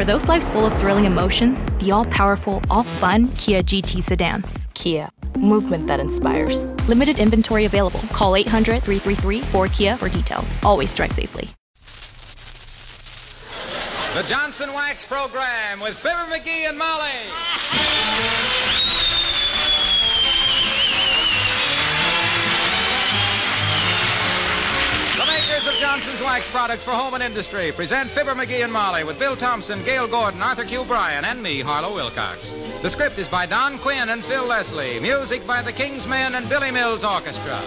For those lives full of thrilling emotions, the all powerful, all fun Kia GT sedans. Kia, movement that inspires. Limited inventory available. Call 800 333 4KIA for details. Always drive safely. The Johnson Wax Program with Fibber McGee and Molly. Of Johnson's Wax products for home and industry present Fibber McGee and Molly with Bill Thompson, Gale Gordon, Arthur Q. Bryan, and me, Harlow Wilcox. The script is by Don Quinn and Phil Leslie. Music by the King's Men and Billy Mills Orchestra.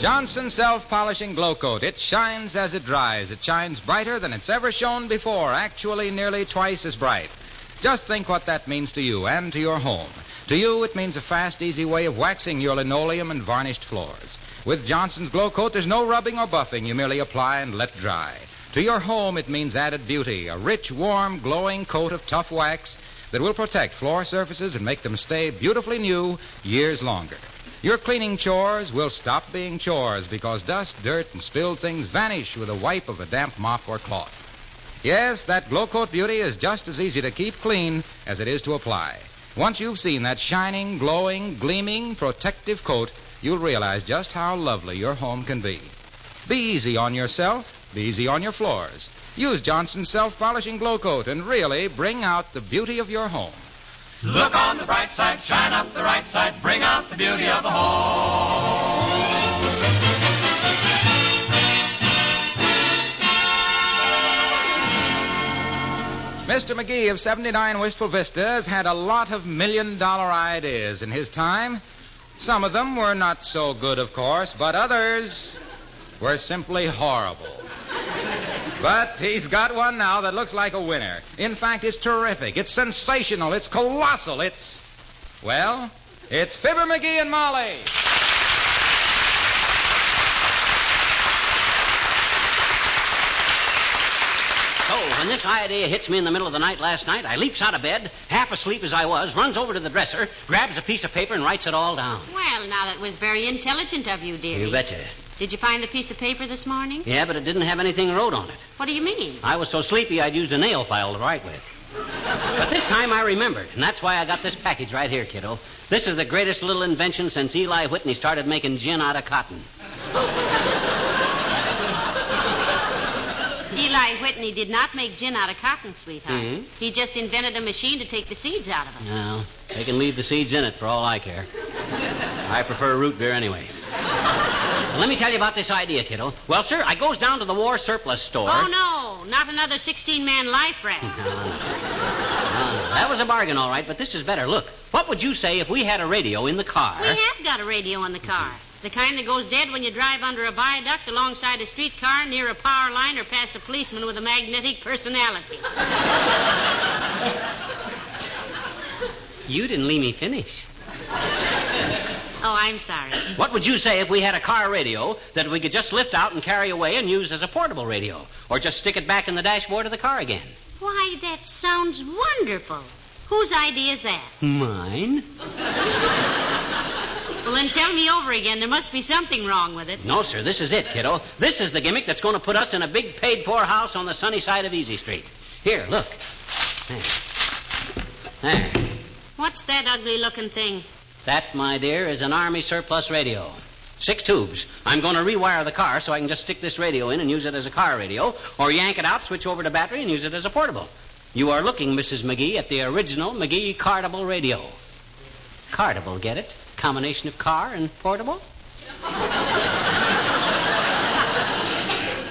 Johnson Self Polishing Glow Coat. It shines as it dries. It shines brighter than it's ever shone before, actually nearly twice as bright. Just think what that means to you and to your home. To you, it means a fast, easy way of waxing your linoleum and varnished floors. With Johnson's Glow Coat, there's no rubbing or buffing. You merely apply and let dry. To your home, it means added beauty, a rich, warm, glowing coat of tough wax that will protect floor surfaces and make them stay beautifully new years longer. Your cleaning chores will stop being chores because dust, dirt, and spilled things vanish with a wipe of a damp mop or cloth. Yes, that Glow Coat Beauty is just as easy to keep clean as it is to apply. Once you've seen that shining, glowing, gleaming, protective coat, you'll realize just how lovely your home can be. Be easy on yourself, be easy on your floors. Use Johnson's self polishing glow coat and really bring out the beauty of your home. Look on the bright side, shine up the right side, bring out the beauty of the home. Mr. McGee of 79 Wistful Vistas had a lot of million dollar ideas in his time. Some of them were not so good, of course, but others were simply horrible. But he's got one now that looks like a winner. In fact, it's terrific. It's sensational. It's colossal. It's, well, it's Fibber McGee and Molly. When this idea hits me in the middle of the night last night, I leaps out of bed, half asleep as I was, runs over to the dresser, grabs a piece of paper, and writes it all down. Well, now that was very intelligent of you, dearie. You betcha. Did you find the piece of paper this morning? Yeah, but it didn't have anything wrote on it. What do you mean? I was so sleepy I'd used a nail file to write with. But this time I remembered, and that's why I got this package right here, kiddo. This is the greatest little invention since Eli Whitney started making gin out of cotton. Eli Whitney did not make gin out of cotton, sweetheart. Mhm. He just invented a machine to take the seeds out of it. Well, they can leave the seeds in it for all I care. I prefer root beer anyway. Let me tell you about this idea, kiddo. Well, sir, I goes down to the war surplus store. Oh, no, not another 16 man life raft. No, no. No, no. That was a bargain, all right, but this is better. Look, what would you say if we had a radio in the car? We have got a radio in the car. The kind that goes dead when you drive under a viaduct alongside a streetcar, near a power line, or past a policeman with a magnetic personality. You didn't leave me finish. Oh, I'm sorry. What would you say if we had a car radio that we could just lift out and carry away and use as a portable radio? Or just stick it back in the dashboard of the car again? Why, that sounds wonderful. Whose idea is that? Mine? Well, then tell me over again. There must be something wrong with it. No, sir, this is it, kiddo. This is the gimmick that's going to put us in a big paid for house on the sunny side of Easy Street. Here, look. There. There. What's that ugly looking thing? That, my dear, is an Army surplus radio. Six tubes. I'm going to rewire the car so I can just stick this radio in and use it as a car radio, or yank it out, switch over to battery, and use it as a portable. You are looking, Mrs. McGee, at the original McGee Cartable radio. Cartable, get it? Combination of car and portable?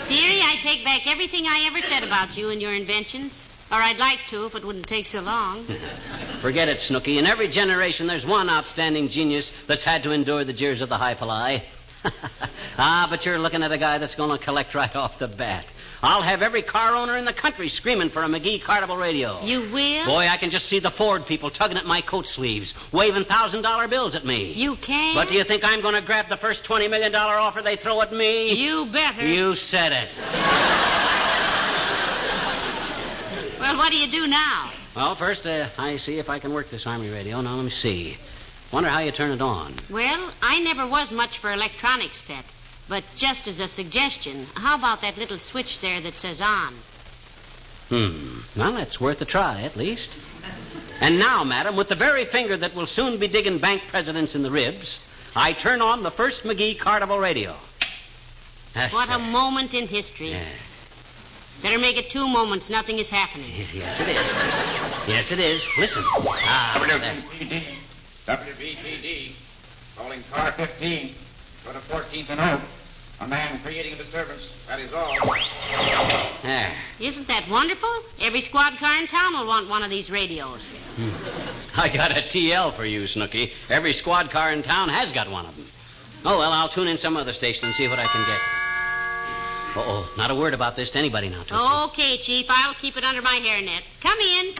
Dearie, I take back everything I ever said about you and your inventions. Or I'd like to if it wouldn't take so long. Forget it, Snooky. In every generation, there's one outstanding genius that's had to endure the jeers of the high-fly. ah, but you're looking at a guy that's going to collect right off the bat. I'll have every car owner in the country screaming for a McGee Cartable radio. You will? Boy, I can just see the Ford people tugging at my coat sleeves, waving thousand dollar bills at me. You can? But do you think I'm going to grab the first twenty million dollar offer they throw at me? You better. You said it. Well, what do you do now? Well, first, uh, I see if I can work this Army radio. Now, let me see. Wonder how you turn it on. Well, I never was much for electronics, Pet. But just as a suggestion, how about that little switch there that says on? Hmm. Well, it's worth a try, at least. And now, madam, with the very finger that will soon be digging bank presidents in the ribs, I turn on the first McGee Cartable radio. That's What a it. moment in history. Yeah. Better make it two moments. Nothing is happening. Yes, it is. Yes, it is. Listen. Ah, there. WBPD. WBPD. Calling car 15. Go to 14th and Oak. A man creating a disturbance. That is all. There. Isn't that wonderful? Every squad car in town will want one of these radios. Hmm. I got a TL for you, Snooky. Every squad car in town has got one of them. Oh, well, I'll tune in some other station and see what I can get. Uh-oh. Not a word about this to anybody now, Tootsie. Okay, Chief. I'll keep it under my hairnet. Come in.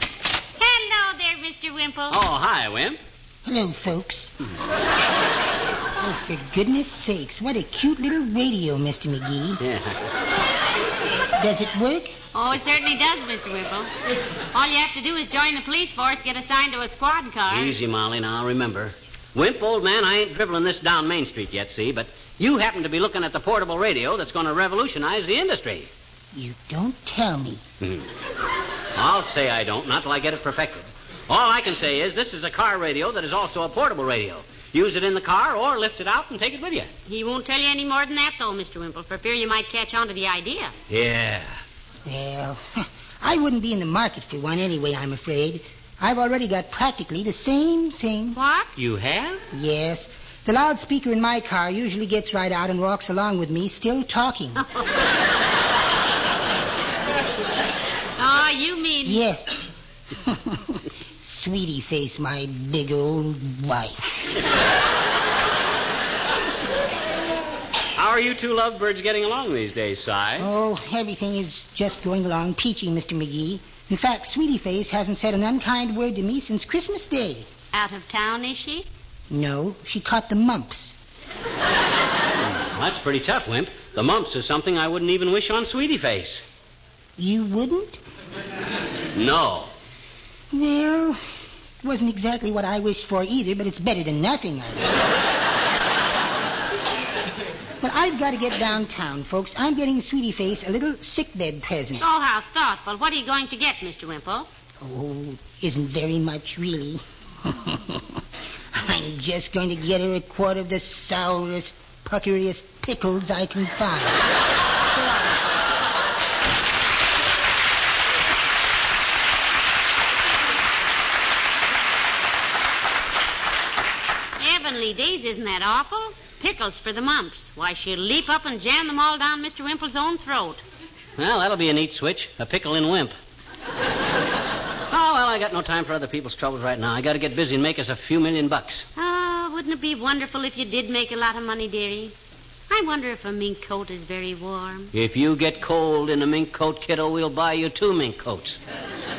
Hello there, Mr. Wimple. Oh, hi, Wimp. Hello, folks. oh, for goodness sakes, what a cute little radio, Mr. McGee. Yeah. Does it work? Oh, it certainly does, Mr. Wimple. All you have to do is join the police force, get assigned to a squad car. Easy, Molly, now, remember. Wimp, old man, I ain't dribbling this down Main Street yet, see, but you happen to be looking at the portable radio that's going to revolutionize the industry. You don't tell me. Hmm. I'll say I don't, not till I get it perfected. All I can say is this is a car radio that is also a portable radio. Use it in the car or lift it out and take it with you. He won't tell you any more than that, though, Mr. Wimple, for fear you might catch on to the idea. Yeah. Well, I wouldn't be in the market for one anyway, I'm afraid. I've already got practically the same thing. What? You have? Yes. The loudspeaker in my car usually gets right out and walks along with me, still talking. Oh, you mean. yes. Sweetie face, my big old wife. How are you two lovebirds getting along these days, Si? Oh, everything is just going along peachy, Mr. McGee. In fact, Sweetie Face hasn't said an unkind word to me since Christmas Day. Out of town, is she? No, she caught the mumps. Hmm, that's pretty tough, Wimp. The mumps is something I wouldn't even wish on Sweetie Face. You wouldn't? No. Well, it wasn't exactly what I wished for either, but it's better than nothing. I guess. But I've got to get downtown, folks. I'm getting Sweetie Face a little sickbed present. Oh, how thoughtful. What are you going to get, Mr. Wimple? Oh, isn't very much, really. I'm just going to get her a quart of the sourest, puckeriest pickles I can find. Heavenly days, isn't that awful? Pickles for the mumps. Why, she'll leap up and jam them all down Mr. Wimple's own throat. Well, that'll be a neat switch. A pickle in Wimp. Oh, well, I got no time for other people's troubles right now. I got to get busy and make us a few million bucks. Oh, wouldn't it be wonderful if you did make a lot of money, dearie? I wonder if a mink coat is very warm. If you get cold in a mink coat, kiddo, we'll buy you two mink coats.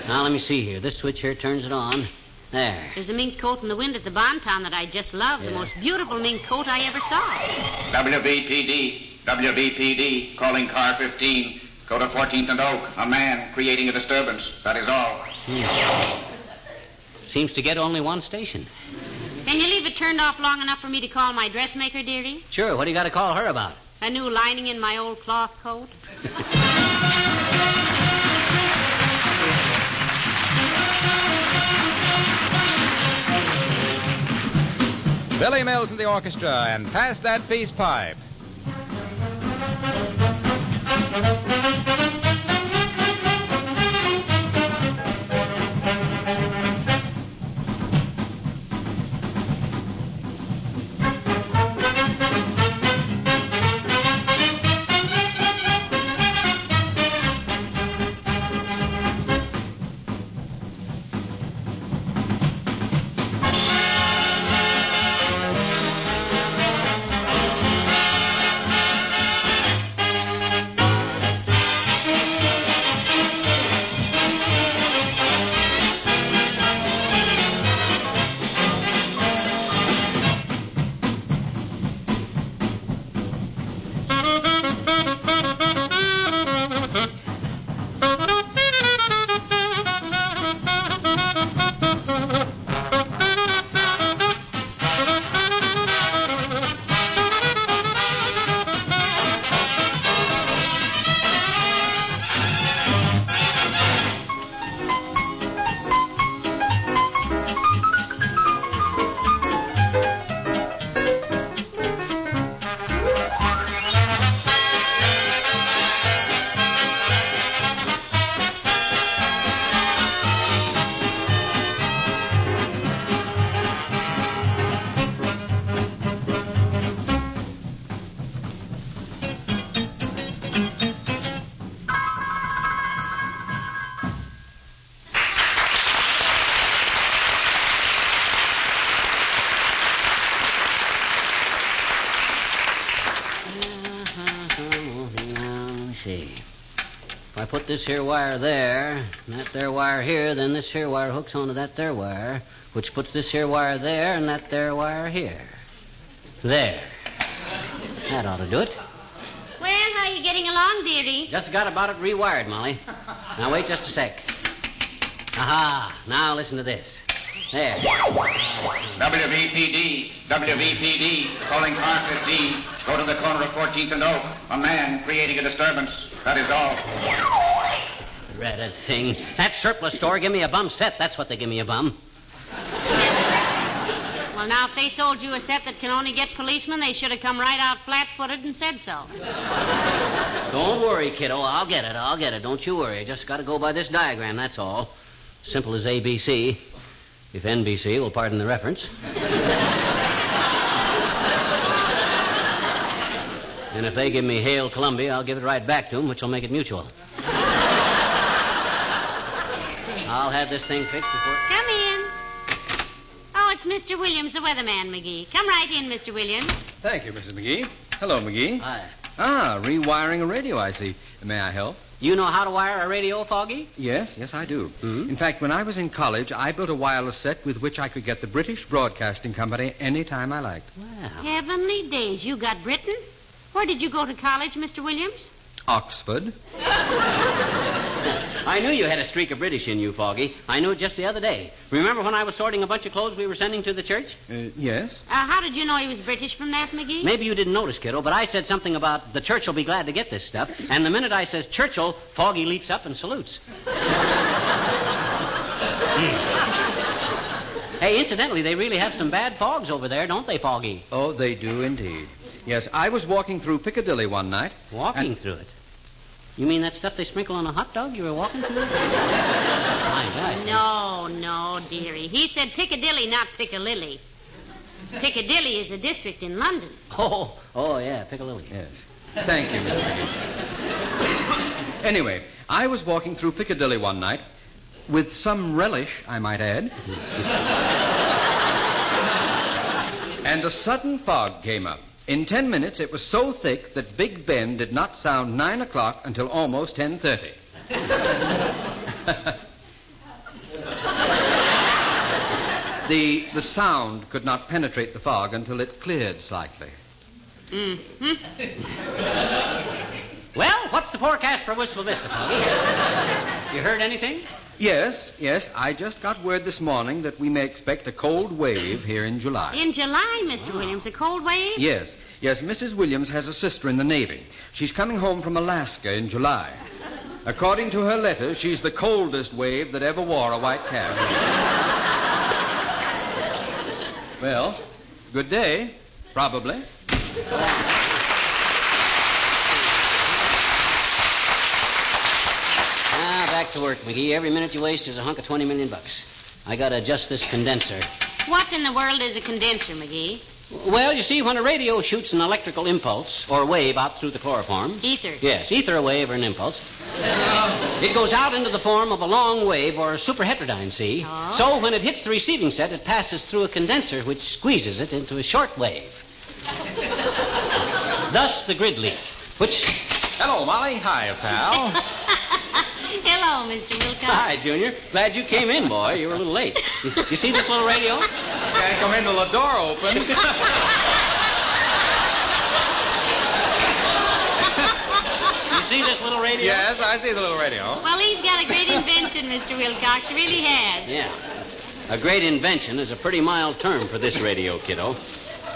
Now, let me see here. This switch here turns it on. There. There's a mink coat in the wind at the Bonton that I just love. The most beautiful mink coat I ever saw. WBPD. WBPD. Calling car 15. Go to 14th and Oak. A man creating a disturbance. That is all. Hmm. Seems to get only one station. Can you leave it turned off long enough for me to call my dressmaker, dearie? Sure, what do you got to call her about? A new lining in my old cloth coat? Billy Mills and the orchestra, and pass that peace pipe. This here wire there, and that there wire here, then this here wire hooks onto that there wire, which puts this here wire there and that there wire here. There. That ought to do it. Well, how are you getting along, dearie? Just got about it rewired, Molly. Now wait just a sec. Aha! Now listen to this. There. WVPD, WVPD, calling car 15. Go to the corner of 14th and Oak. A man creating a disturbance. That is all. Dreaded thing. That surplus store give me a bum set. That's what they give me a bum. Well, now, if they sold you a set that can only get policemen, they should have come right out flat footed and said so. Don't worry, kiddo. I'll get it. I'll get it. Don't you worry. I Just got to go by this diagram, that's all. Simple as ABC. If NBC will pardon the reference. and if they give me Hail Columbia, I'll give it right back to them, which will make it mutual. I'll have this thing fixed before. Come in. Oh, it's Mr. Williams, the weatherman, McGee. Come right in, Mr. Williams. Thank you, Mrs. McGee. Hello, McGee. Hi. Ah, rewiring a radio, I see. May I help? You know how to wire a radio, Foggy? Yes, yes, I do. Mhm. In fact, when I was in college, I built a wireless set with which I could get the British Broadcasting Company any time I liked. Wow. Heavenly days. You got Britain? Where did you go to college, Mr. Williams? Oxford. I knew you had a streak of British in you, Foggy. I knew it just the other day. Remember when I was sorting a bunch of clothes we were sending to the church? Uh, yes. Uh, how did you know he was British from that, McGee? Maybe you didn't notice, kiddo, but I said something about the church will be glad to get this stuff, and the minute I says Churchill, Foggy leaps up and salutes. Hmm. Hey, incidentally, they really have some bad fogs over there, don't they, Foggy? Oh, they do indeed. Yes, I was walking through Piccadilly one night. Walking and- through it. You mean that stuff they sprinkle on a hot dog you were walking through? My God. No, no, dearie. He said Piccadilly, not Piccalilly. Piccadilly is a district in London. Oh, oh yeah, Piccadilly. Yes. Thank you, Mr. McGee. anyway, I was walking through Piccadilly one night with some relish, I might add. and a sudden fog came up. In ten minutes, it was so thick that Big Ben did not sound nine o'clock until almost ten thirty. the the sound could not penetrate the fog until it cleared slightly. Mm-hmm. Well, what's the forecast for Wistful Vista, Foggy? You heard anything? Yes, yes. I just got word this morning that we may expect a cold wave here in July. In July, Mr. Williams, a cold wave? Yes, yes. Mrs. Williams has a sister in the Navy. She's coming home from Alaska in July. According to her letter, she's the coldest wave that ever wore a white cap. well, good day. Probably. Ah, back to work, McGee. Every minute you waste is a hunk of 20 million bucks. I gotta adjust this condenser. What in the world is a condenser, McGee? Well, you see, when a radio shoots an electrical impulse or wave out through the chloroform. Ether. Yes, ether a wave or an impulse. Uh-huh. It goes out into the form of a long wave or a superheterodyne, see? Oh. So when it hits the receiving set, it passes through a condenser which squeezes it into a short wave. Thus the grid leak, which. Hello, Molly. Hi, pal. Hello, Mr. Wilcox. Hi, Junior. Glad you came in, boy. You were a little late. You, you see this little radio? Can't come in till the door opens. You see this little radio? yes, I see the little radio. Well, he's got a great invention, Mr. Wilcox. Really has. Yeah. A great invention is a pretty mild term for this radio, kiddo.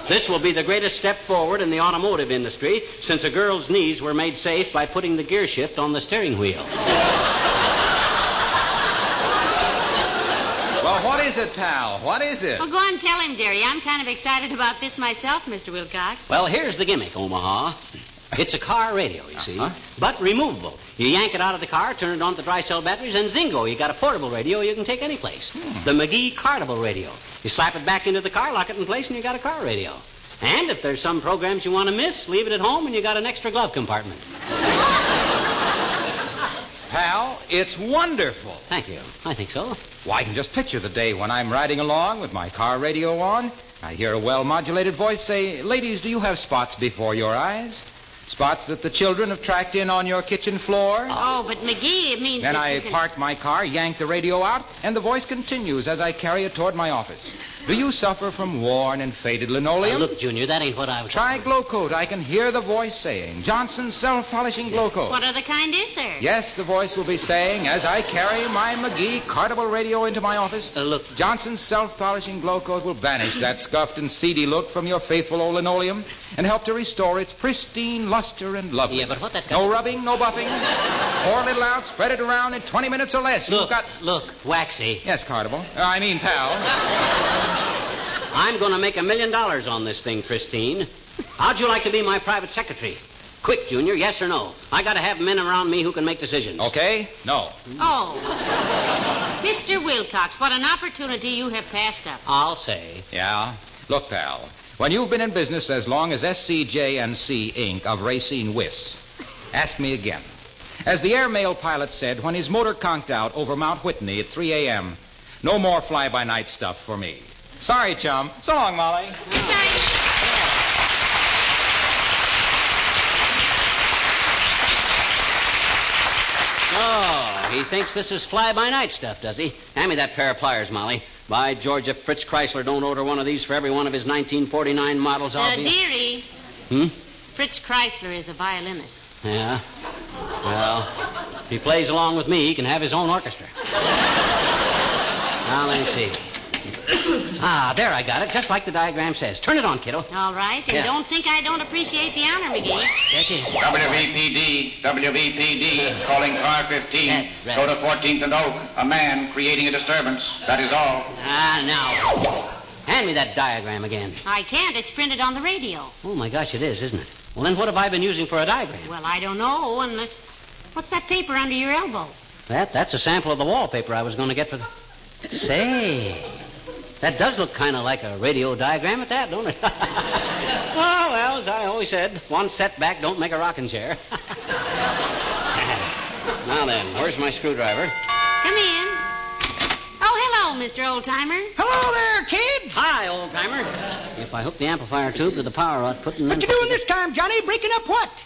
This will be the greatest step forward in the automotive industry since a girl's knees were made safe by putting the gear shift on the steering wheel. Well, what is it, pal? What is it? Well, go on and tell him, dearie. I'm kind of excited about this myself, Mr. Wilcox. Well, here's the gimmick, Omaha. It's a car radio, you see, Uh-huh. but removable. You yank it out of the car, turn it on to the dry cell batteries, and zingo, you got a portable radio you can take any place. The McGee Cartable Radio. You slap it back into the car, lock it in place, and you got a car radio. And if there's some programs you want to miss, leave it at home, and you got an extra glove compartment. Pal, it's wonderful. Thank you. I think so. Well, I can just picture the day when I'm riding along with my car radio on. I hear a well modulated voice say, Ladies, do you have spots before your eyes? Spots that the children have tracked in on your kitchen floor? Oh, but McGee, it means Then I can- park my car, yank the radio out, and the voice continues as I carry it toward my office. Do you suffer from worn and faded linoleum? Now, look, Junior, that ain't what I was. Try Glow Coat. I can hear the voice saying, Johnson self-polishing Glow Coat. What other kind is there? Yes, the voice will be saying as I carry my McGee cartable radio into my office. Uh, look, Johnson's self-polishing glow coat will banish that scuffed and seedy look from your faithful old linoleum and help to restore its pristine luster and loveliness. Yeah, but what that got No rubbing, no buffing. Pour a little out, spread it around in 20 minutes or less. look, You've got... look, Waxy. Yes, Cartable. Uh, I mean, pal. I'm going to make a million dollars on this thing, Christine. How'd you like to be my private secretary? Quick, Junior, yes or no? I got to have men around me who can make decisions. Okay? No. Oh. Mr. Wilcox, what an opportunity you have passed up. I'll say. Yeah? Look, pal. When you've been in business as long as SCJ and C Inc. of Racine Wiss, ask me again. As the airmail pilot said when his motor conked out over Mount Whitney at 3 a.m., no more fly-by-night stuff for me. Sorry, chum. So long, Molly. Oh, he thinks this is fly-by-night stuff, does he? Hand me that pair of pliers, Molly. By George, if Fritz Chrysler don't order one of these for every one of his 1949 models, I'll Uh, be... dearie, Hmm? Fritz Kreisler is a violinist. Yeah. Well, if he plays along with me, he can have his own orchestra. now, let me see. Ah, there I got it, just like the diagram says. Turn it on, kiddo. All right, and Yeah. don't think I don't appreciate the honor, McGee. There it is. WVPD, WVPD, calling car 15. Right, right. Go to 14th and Oak. A man creating a disturbance. That is all. Ah, now. Hand me that diagram again. I can't. It's printed on the radio. Oh, my gosh, it is, isn't it? Well, then what have I been using for a diagram? Well, I don't know unless. What's that paper under your elbow? That, that's a sample of the wallpaper I was going to get for the. Say, that does look kind of like a radio diagram at that, don't it? oh, well, as I always said, one setback don't make a rocking chair. now then, where's my screwdriver? Come in. Oh, hello, Mr. Oldtimer. Hello there, kid. Hi, old timer. If I hook the amplifier tube to the power output and What then you doing this time, Johnny? Breaking up what?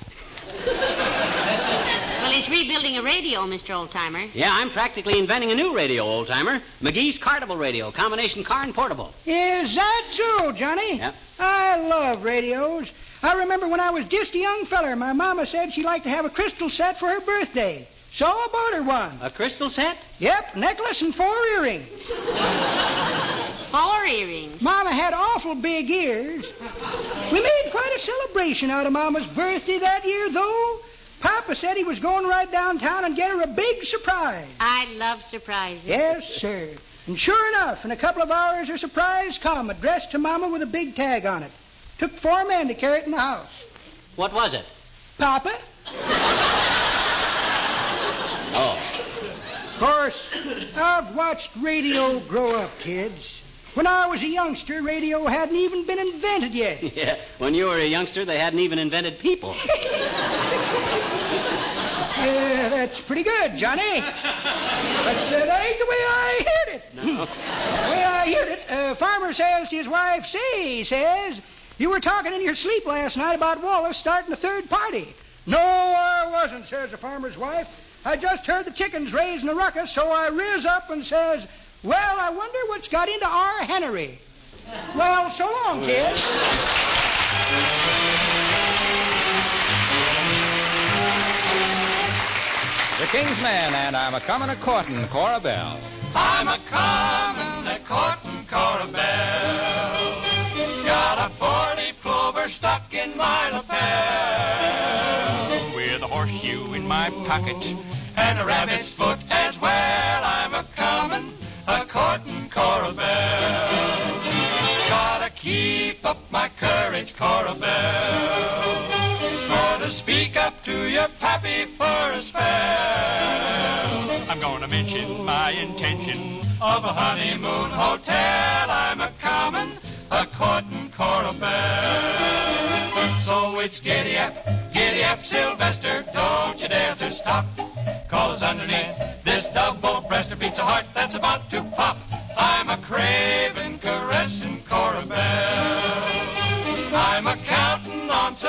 Well, he's rebuilding a radio, Mr. Oldtimer. Yeah, I'm practically inventing a new radio, old timer. McGee's Cartable Radio, combination car and portable. Is that so, Johnny? Yep. I love radios. I remember when I was just a young feller, my mama said she'd like to have a crystal set for her birthday. So I bought her one. A crystal set? Yep, necklace and four earrings. Four earrings. Mama had awful big ears. We made quite a celebration out of Mama's birthday that year, though. Papa said he was going right downtown and get her a big surprise. I love surprises. Yes, sir. And sure enough, in a couple of hours, her surprise come, addressed to Mama with a big tag on it. Took four men to carry it in the house. What was it? Papa? Oh. Of course, I've watched radio grow up, kids. When I was a youngster, radio hadn't even been invented yet. Yeah, when you were a youngster, they hadn't even invented people. Yeah, that's pretty good, Johnny. But uh, that ain't the way I heard it. No. the way I heard it, uh, farmer says to his wife, say, he says, you were talking in your sleep last night about Wallace starting a third party. No, I wasn't, says the farmer's wife. I just heard the chickens raising a ruckus, so I riz up and says, well, I wonder what's got into our hennery. Well, so long, kids. The King's Men, and I'm a comin' a courtin' Cora Bell. I'm a comin' a courtin' Cora Bell. Got a forty plover stuck in my lapel. With a horseshoe in my pocket and a rabbit's foot courage, Cora Bell. For to speak up to your pappy for a spell. I'm gonna mention my intention of a honeymoon hotel. I'm a common, a courtin' Cora Bell. So it's giddy up, giddy up, Sylvester. Don't you dare to stop. Cause underneath this double-breasted beats a heart that's about to pop.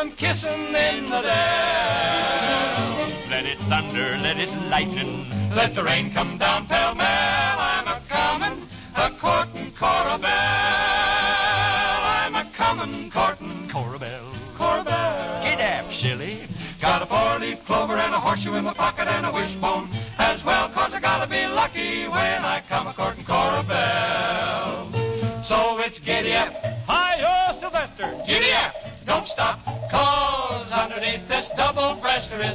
Some kissing in the dell. Let it thunder, let it lightning, let the rain come down pell mell. I'm a comin', a courtin' Cora Belle. I'm a comin', courtin' Cora Belle. Cora Belle. Get up, silly. Got a four-leaf clover and a horseshoe in my pocket and a wishbone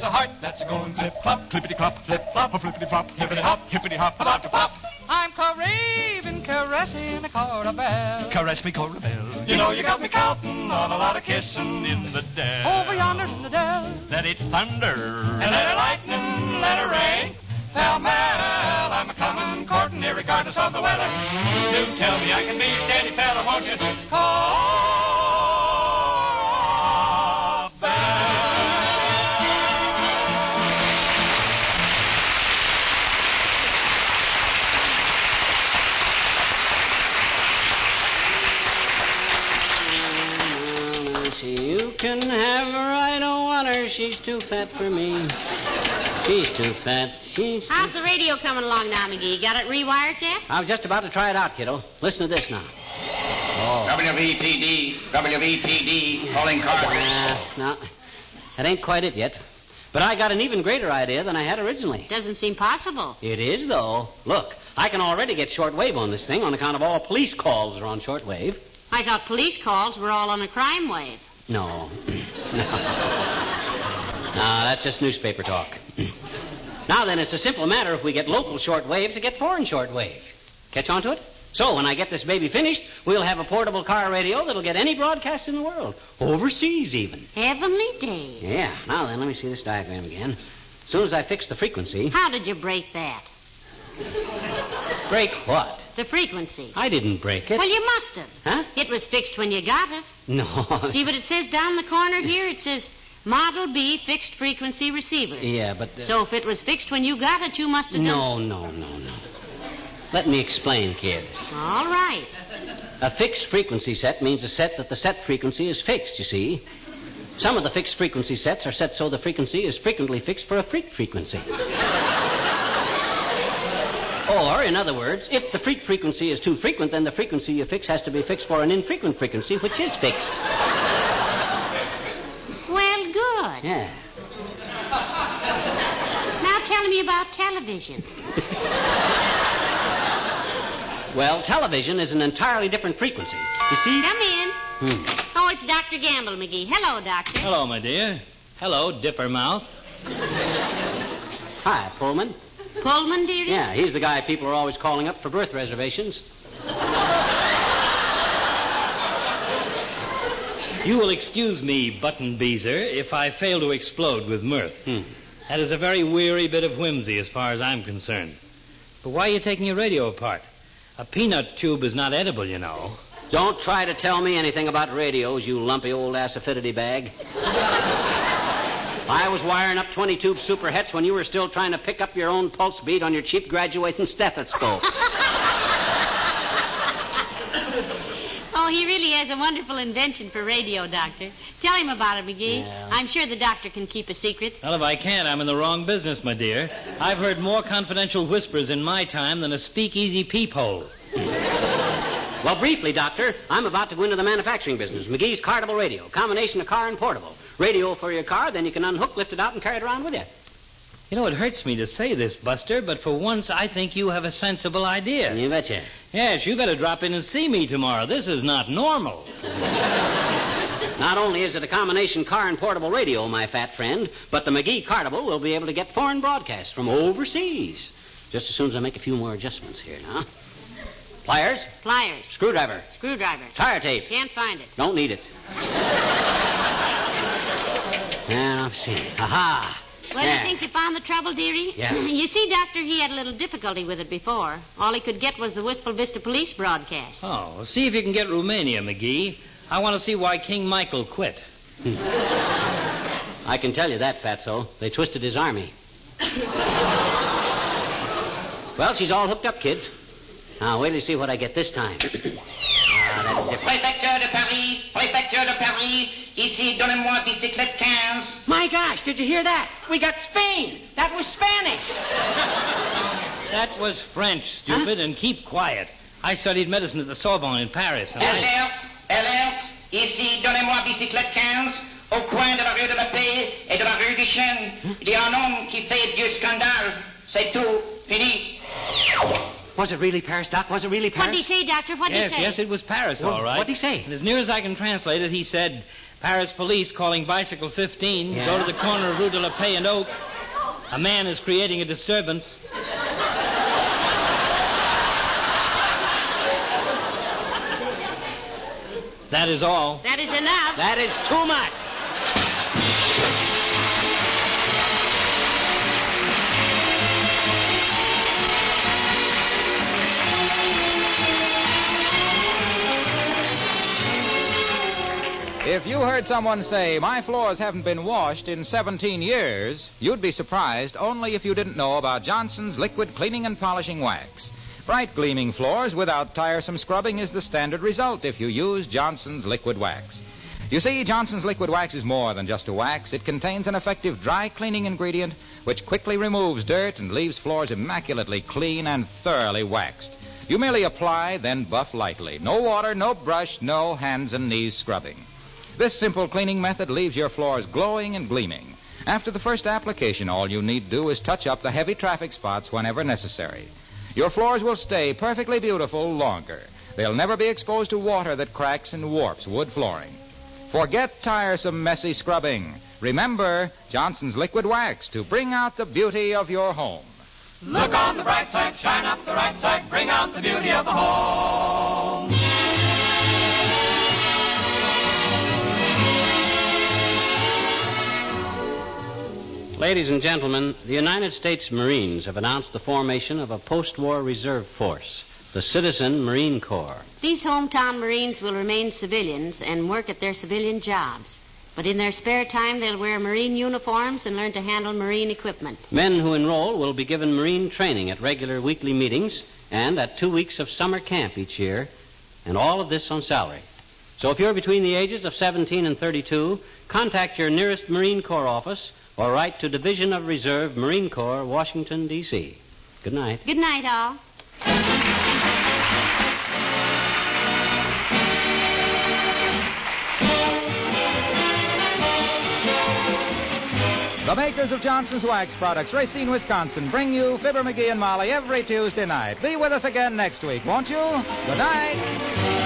double-breast there is a heart that's a going clip-clop, clippity-clop, flip-flop, flippity-flop, hippity-hop, hippity-hop, about to pop. I'm careening, caressing a Cora Belle. Caress me, Cora Belle. You know you got me counting on a lot of kissing in the dell. Over yonder in the dell. Let it thunder. And let it lightning, let it rain. Pell mell, I'm a comin' courtin' regardless of the weather. Do tell me I can be can have her, I don't want her. She's too fat for me. She's too fat. She's. How's the radio coming along now, McGee? Got it rewired yet? I was just about to try it out, kiddo. Listen to this now. Oh. WVPD, WVPD, calling car. Uh, no, that ain't quite it yet. But I got an even greater idea than I had originally. Doesn't seem possible. It is, though. Look, I can already get shortwave on this thing on account of all police calls are on shortwave. I thought police calls were all on a crime wave. No. no. No, that's just newspaper talk. now then, it's a simple matter if we get local shortwave to get foreign shortwave. Catch on to it? So when I get this baby finished, we'll have a portable car radio that'll get any broadcast in the world. Overseas, even. Heavenly days. Yeah. Now then, let me see this diagram again. As soon as I fix the frequency. How did you break that? Break what? The frequency. I didn't break it. Well, you must have. Huh? It was fixed when you got it. No. See what it says down the corner here? It says Model B fixed frequency receiver. Yeah, but. So if it was fixed when you got it, you must have No, done. no, no, no. Let me explain, kid. All right. A fixed frequency set means a set that the set frequency is fixed, you see. Some of the fixed frequency sets are set so the frequency is frequently fixed for a freak frequency. Or, in other words, if the freak frequency is too frequent, then the frequency you fix has to be fixed for an infrequent frequency, which is fixed. Well, good. Yeah. Now tell me about television. Well, television is an entirely different frequency. You see? Come in. Hmm. Oh, it's Dr. Gamble, McGee. Hello, Doctor. Hello, my dear. Hello, Dipper Mouth. Hi, Pullman. Pullman, dearie? Yeah, he's the guy people are always calling up for birth reservations. You will excuse me, Button Beezer, if I fail to explode with mirth. Hmm. That is a very weary bit of whimsy as far as I'm concerned. But why are you taking your radio apart? A peanut tube is not edible, you know. Don't try to tell me anything about radios, you lumpy old acidity bag. I was wiring up 20 tube super hets when you were still trying to pick up your own pulse beat on your cheap graduation stethoscope. Oh, he really has a wonderful invention for radio, Doctor. Tell him about it, McGee. Yeah. I'm sure the doctor can keep a secret. Well, if I can't, I'm in the wrong business, my dear. I've heard more confidential whispers in my time than a speakeasy peephole. well, briefly, Doctor, I'm about to go into the manufacturing business. McGee's Cartable Radio, combination of car and portable. Radio for your car, then you can unhook, lift it out, and carry it around with you. You know, it hurts me to say this, Buster, but for once I think you have a sensible idea. You betcha. Yes, you better drop in and see me tomorrow. This is not normal. Not only is it a combination car and portable radio, my fat friend, but the McGee Cartable will be able to get foreign broadcasts from overseas. Just as soon as I make a few more adjustments here now. Pliers, Pliers. screwdriver, Screwdriver. tire tape. Can't find it. Don't need it. Now, let's see. Aha! Well, Yeah. you think you found the trouble, dearie? Yeah. you see, Doctor, he had a little difficulty with it before. All he could get was the Wistful Vista police broadcast. Oh, see if you can get Romania, McGee. I want to see why King Michael quit. I can tell you that, Fatso. They twisted his army. well, she's all hooked up, kids. Now, wait till you see what I get this time. Ah, that's different. Préfecture de Paris, préfecture de Paris, ici Ici, donnez-moi bicyclette 15. My gosh, did you hear that? We got Spain. That was Spanish. That was French, stupid, and keep quiet. I studied medicine at the Sorbonne in Paris. And I... Alerte, alerte. Ici, donnez-moi bicyclette 15. Au coin de la rue de la Paix et de la rue du Chêne, il y a un homme qui fait du scandale. C'est tout. Fini. Was it really Paris, Doc? Was it really Paris? What did he say, Doctor? What did yes, he say? yes, it was Paris, Well, all right. What did he say? And as near as I can translate it, he said, Paris police calling bicycle 15, Yeah? go to the corner of Rue de la Paix and Oak. A man is creating a disturbance. That is all. That is enough. That is too much. If you heard someone say, My floors haven't been washed in 17 years, you'd be surprised only if you didn't know about Johnson's liquid cleaning and polishing wax. Bright gleaming floors without tiresome scrubbing is the standard result if you use Johnson's liquid wax. You see, Johnson's liquid wax is more than just a wax. It contains an effective dry cleaning ingredient which quickly removes dirt and leaves floors immaculately clean and thoroughly waxed. You merely apply, then buff lightly. No water, no brush, no hands and knees scrubbing. This simple cleaning method leaves your floors glowing and gleaming. After the first application, all you need do is touch up the heavy traffic spots whenever necessary. Your floors will stay perfectly beautiful longer. They'll never be exposed to water that cracks and warps wood flooring. Forget tiresome, messy scrubbing. Remember Johnson's liquid wax to bring out the beauty of your home. Look on the bright side, shine up the right side, bring out the beauty of the home. Ladies and gentlemen, the United States Marines have announced the formation of a post war reserve force, the Citizen Marine Corps. These hometown Marines will remain civilians and work at their civilian jobs. But in their spare time, they'll wear Marine uniforms and learn to handle Marine equipment. Men who enroll will be given Marine training at regular weekly meetings and at two weeks of summer camp each year, and all of this on salary. So if you're between the ages of 17 and 32, contact your nearest Marine Corps office or write to Division of Reserve, Marine Corps, Washington, D.C. Good night. Good night, all. The makers of Johnson's Wax Products, Racine, Wisconsin, bring you Fibber McGee and Molly every Tuesday night. Be with us again next week, won't you? Good night.